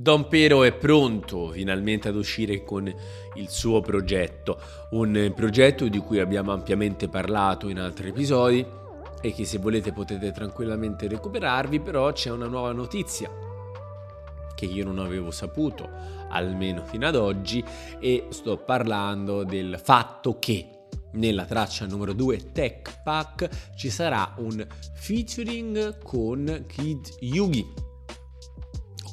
Don Pero è pronto finalmente ad uscire con il suo progetto, un progetto di cui abbiamo ampiamente parlato in altri episodi e che se volete potete tranquillamente recuperarvi, però c'è una nuova notizia che io non avevo saputo, almeno fino ad oggi, e sto parlando del fatto che nella traccia numero 2 Tech Pack ci sarà un featuring con Kid Yugi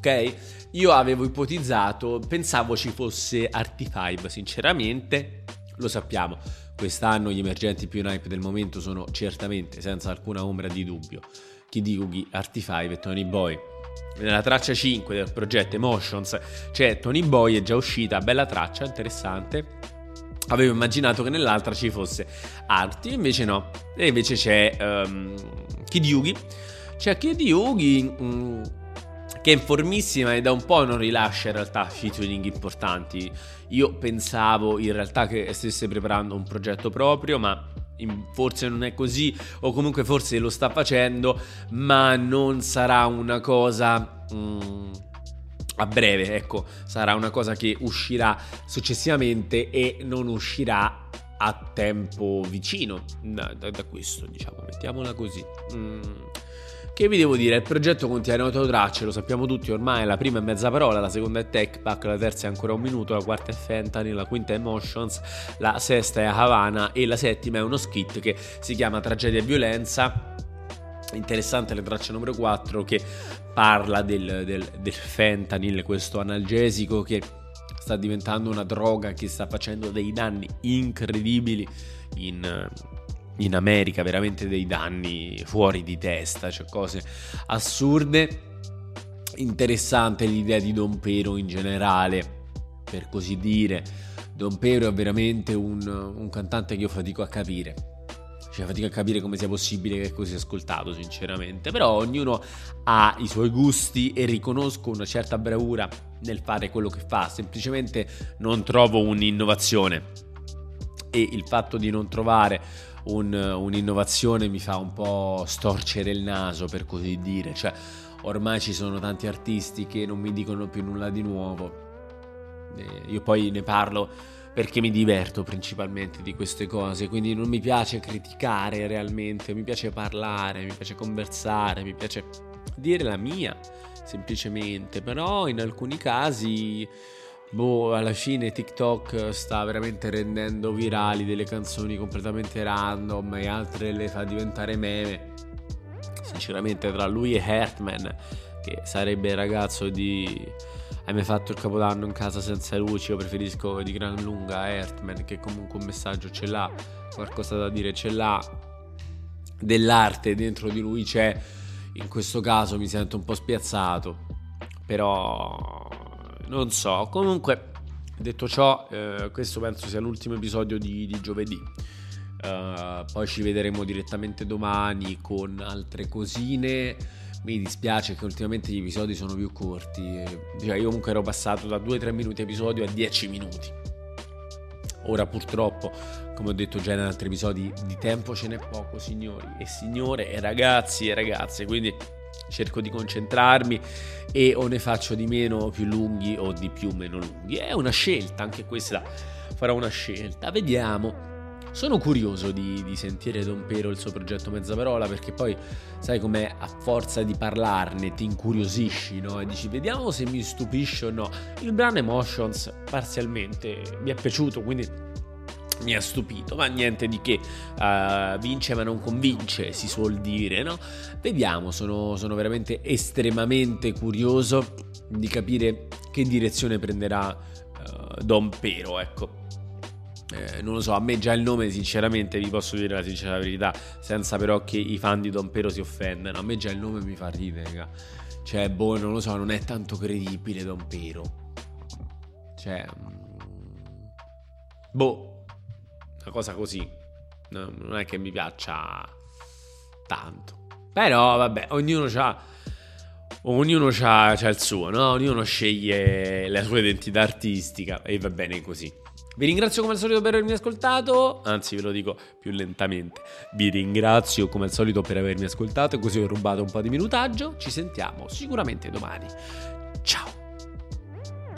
ok? Io avevo ipotizzato, pensavo ci fosse Arti5, sinceramente, lo sappiamo. Quest'anno gli emergenti più in hype del momento sono certamente, senza alcuna ombra di dubbio, Kid Yugi, Arti5 e Tony Boy. Nella traccia 5 del progetto Emotions c'è Tony Boy, è già uscita, bella traccia, interessante. Avevo immaginato che nell'altra ci fosse Arti, invece no. E invece c'è um, Kid Yugi. C'è Kid Yugi... Um, che è informissima e da un po' non rilascia in realtà featuring importanti. Io pensavo in realtà che stesse preparando un progetto proprio, ma forse non è così o comunque forse lo sta facendo, ma non sarà una cosa... Mm, a breve, ecco, sarà una cosa che uscirà successivamente e non uscirà a tempo vicino da, da, da questo, diciamo, mettiamola così. Mm. Che vi devo dire? Il progetto contiene 8 tracce, lo sappiamo tutti ormai, la prima è mezza parola, la seconda è Tech Pack, la terza è ancora un minuto, la quarta è Fentanyl, la quinta è Emotions, la sesta è Havana e la settima è uno skit che si chiama Tragedia e Violenza. Interessante la traccia numero 4 che parla del, del, del fentanyl, questo analgesico che sta diventando una droga che sta facendo dei danni incredibili in in America veramente dei danni fuori di testa, cioè cose assurde. Interessante l'idea di Don Pero in generale, per così dire. Don Pero è veramente un, un cantante che io fatico a capire. Cioè, fatico a capire come sia possibile che così ascoltato, sinceramente. Però ognuno ha i suoi gusti e riconosco una certa bravura nel fare quello che fa. Semplicemente non trovo un'innovazione. E il fatto di non trovare un, un'innovazione mi fa un po' storcere il naso, per così dire. Cioè, ormai ci sono tanti artisti che non mi dicono più nulla di nuovo. E io poi ne parlo perché mi diverto principalmente di queste cose, quindi non mi piace criticare realmente, mi piace parlare, mi piace conversare, mi piace dire la mia, semplicemente, però in alcuni casi boh, alla fine TikTok sta veramente rendendo virali delle canzoni completamente random e altre le fa diventare meme. Sinceramente, tra lui e Hertman, che sarebbe il ragazzo di hai mai fatto il capodanno in casa senza luci? Io preferisco di gran lunga Hertman, che comunque un messaggio ce l'ha, qualcosa da dire ce l'ha, dell'arte dentro di lui c'è. In questo caso mi sento un po' spiazzato, però non so. Comunque, detto ciò, eh, questo penso sia l'ultimo episodio di, di giovedì. Uh, poi ci vedremo direttamente domani con altre cosine. Mi dispiace che ultimamente gli episodi sono più corti. Cioè, io comunque ero passato da 2-3 minuti episodio a 10 minuti. Ora purtroppo, come ho detto già in altri episodi, di tempo ce n'è poco, signori e signore, e ragazzi e ragazze. Quindi cerco di concentrarmi e o ne faccio di meno più lunghi o di più meno lunghi. È una scelta, anche questa farò una scelta. Vediamo. Sono curioso di, di, sentire Don Pero il suo progetto Mezza Parola perché poi sai com'è a forza di parlarne ti incuriosisci no? e dici vediamo se mi stupisce o no. Il brano Emotions parzialmente mi è piaciuto quindi mi ha stupito, ma niente di che, uh, vince ma non convince, si suol dire, no? Vediamo, sono, sono veramente estremamente curioso di capire che direzione prenderà uh, Don Pero, ecco. Eh, non lo so, a me già il nome, sinceramente, vi posso dire la sincera verità, senza però che i fan di Don Pero si offendano. A me già il nome mi fa ridere, raga. Cioè, boh, non lo so, non è tanto credibile Don Pero. Cioè, mm, boh, cosa così. No, non è che mi piaccia tanto. Però, vabbè, ognuno ha. Ognuno ha il suo, no? Ognuno sceglie la sua identità artistica e va bene così. Vi ringrazio come al solito per avermi ascoltato, anzi ve lo dico più lentamente. Vi ringrazio come al solito per avermi ascoltato, così ho rubato un po' di minutaggio. Ci sentiamo sicuramente domani. Ciao!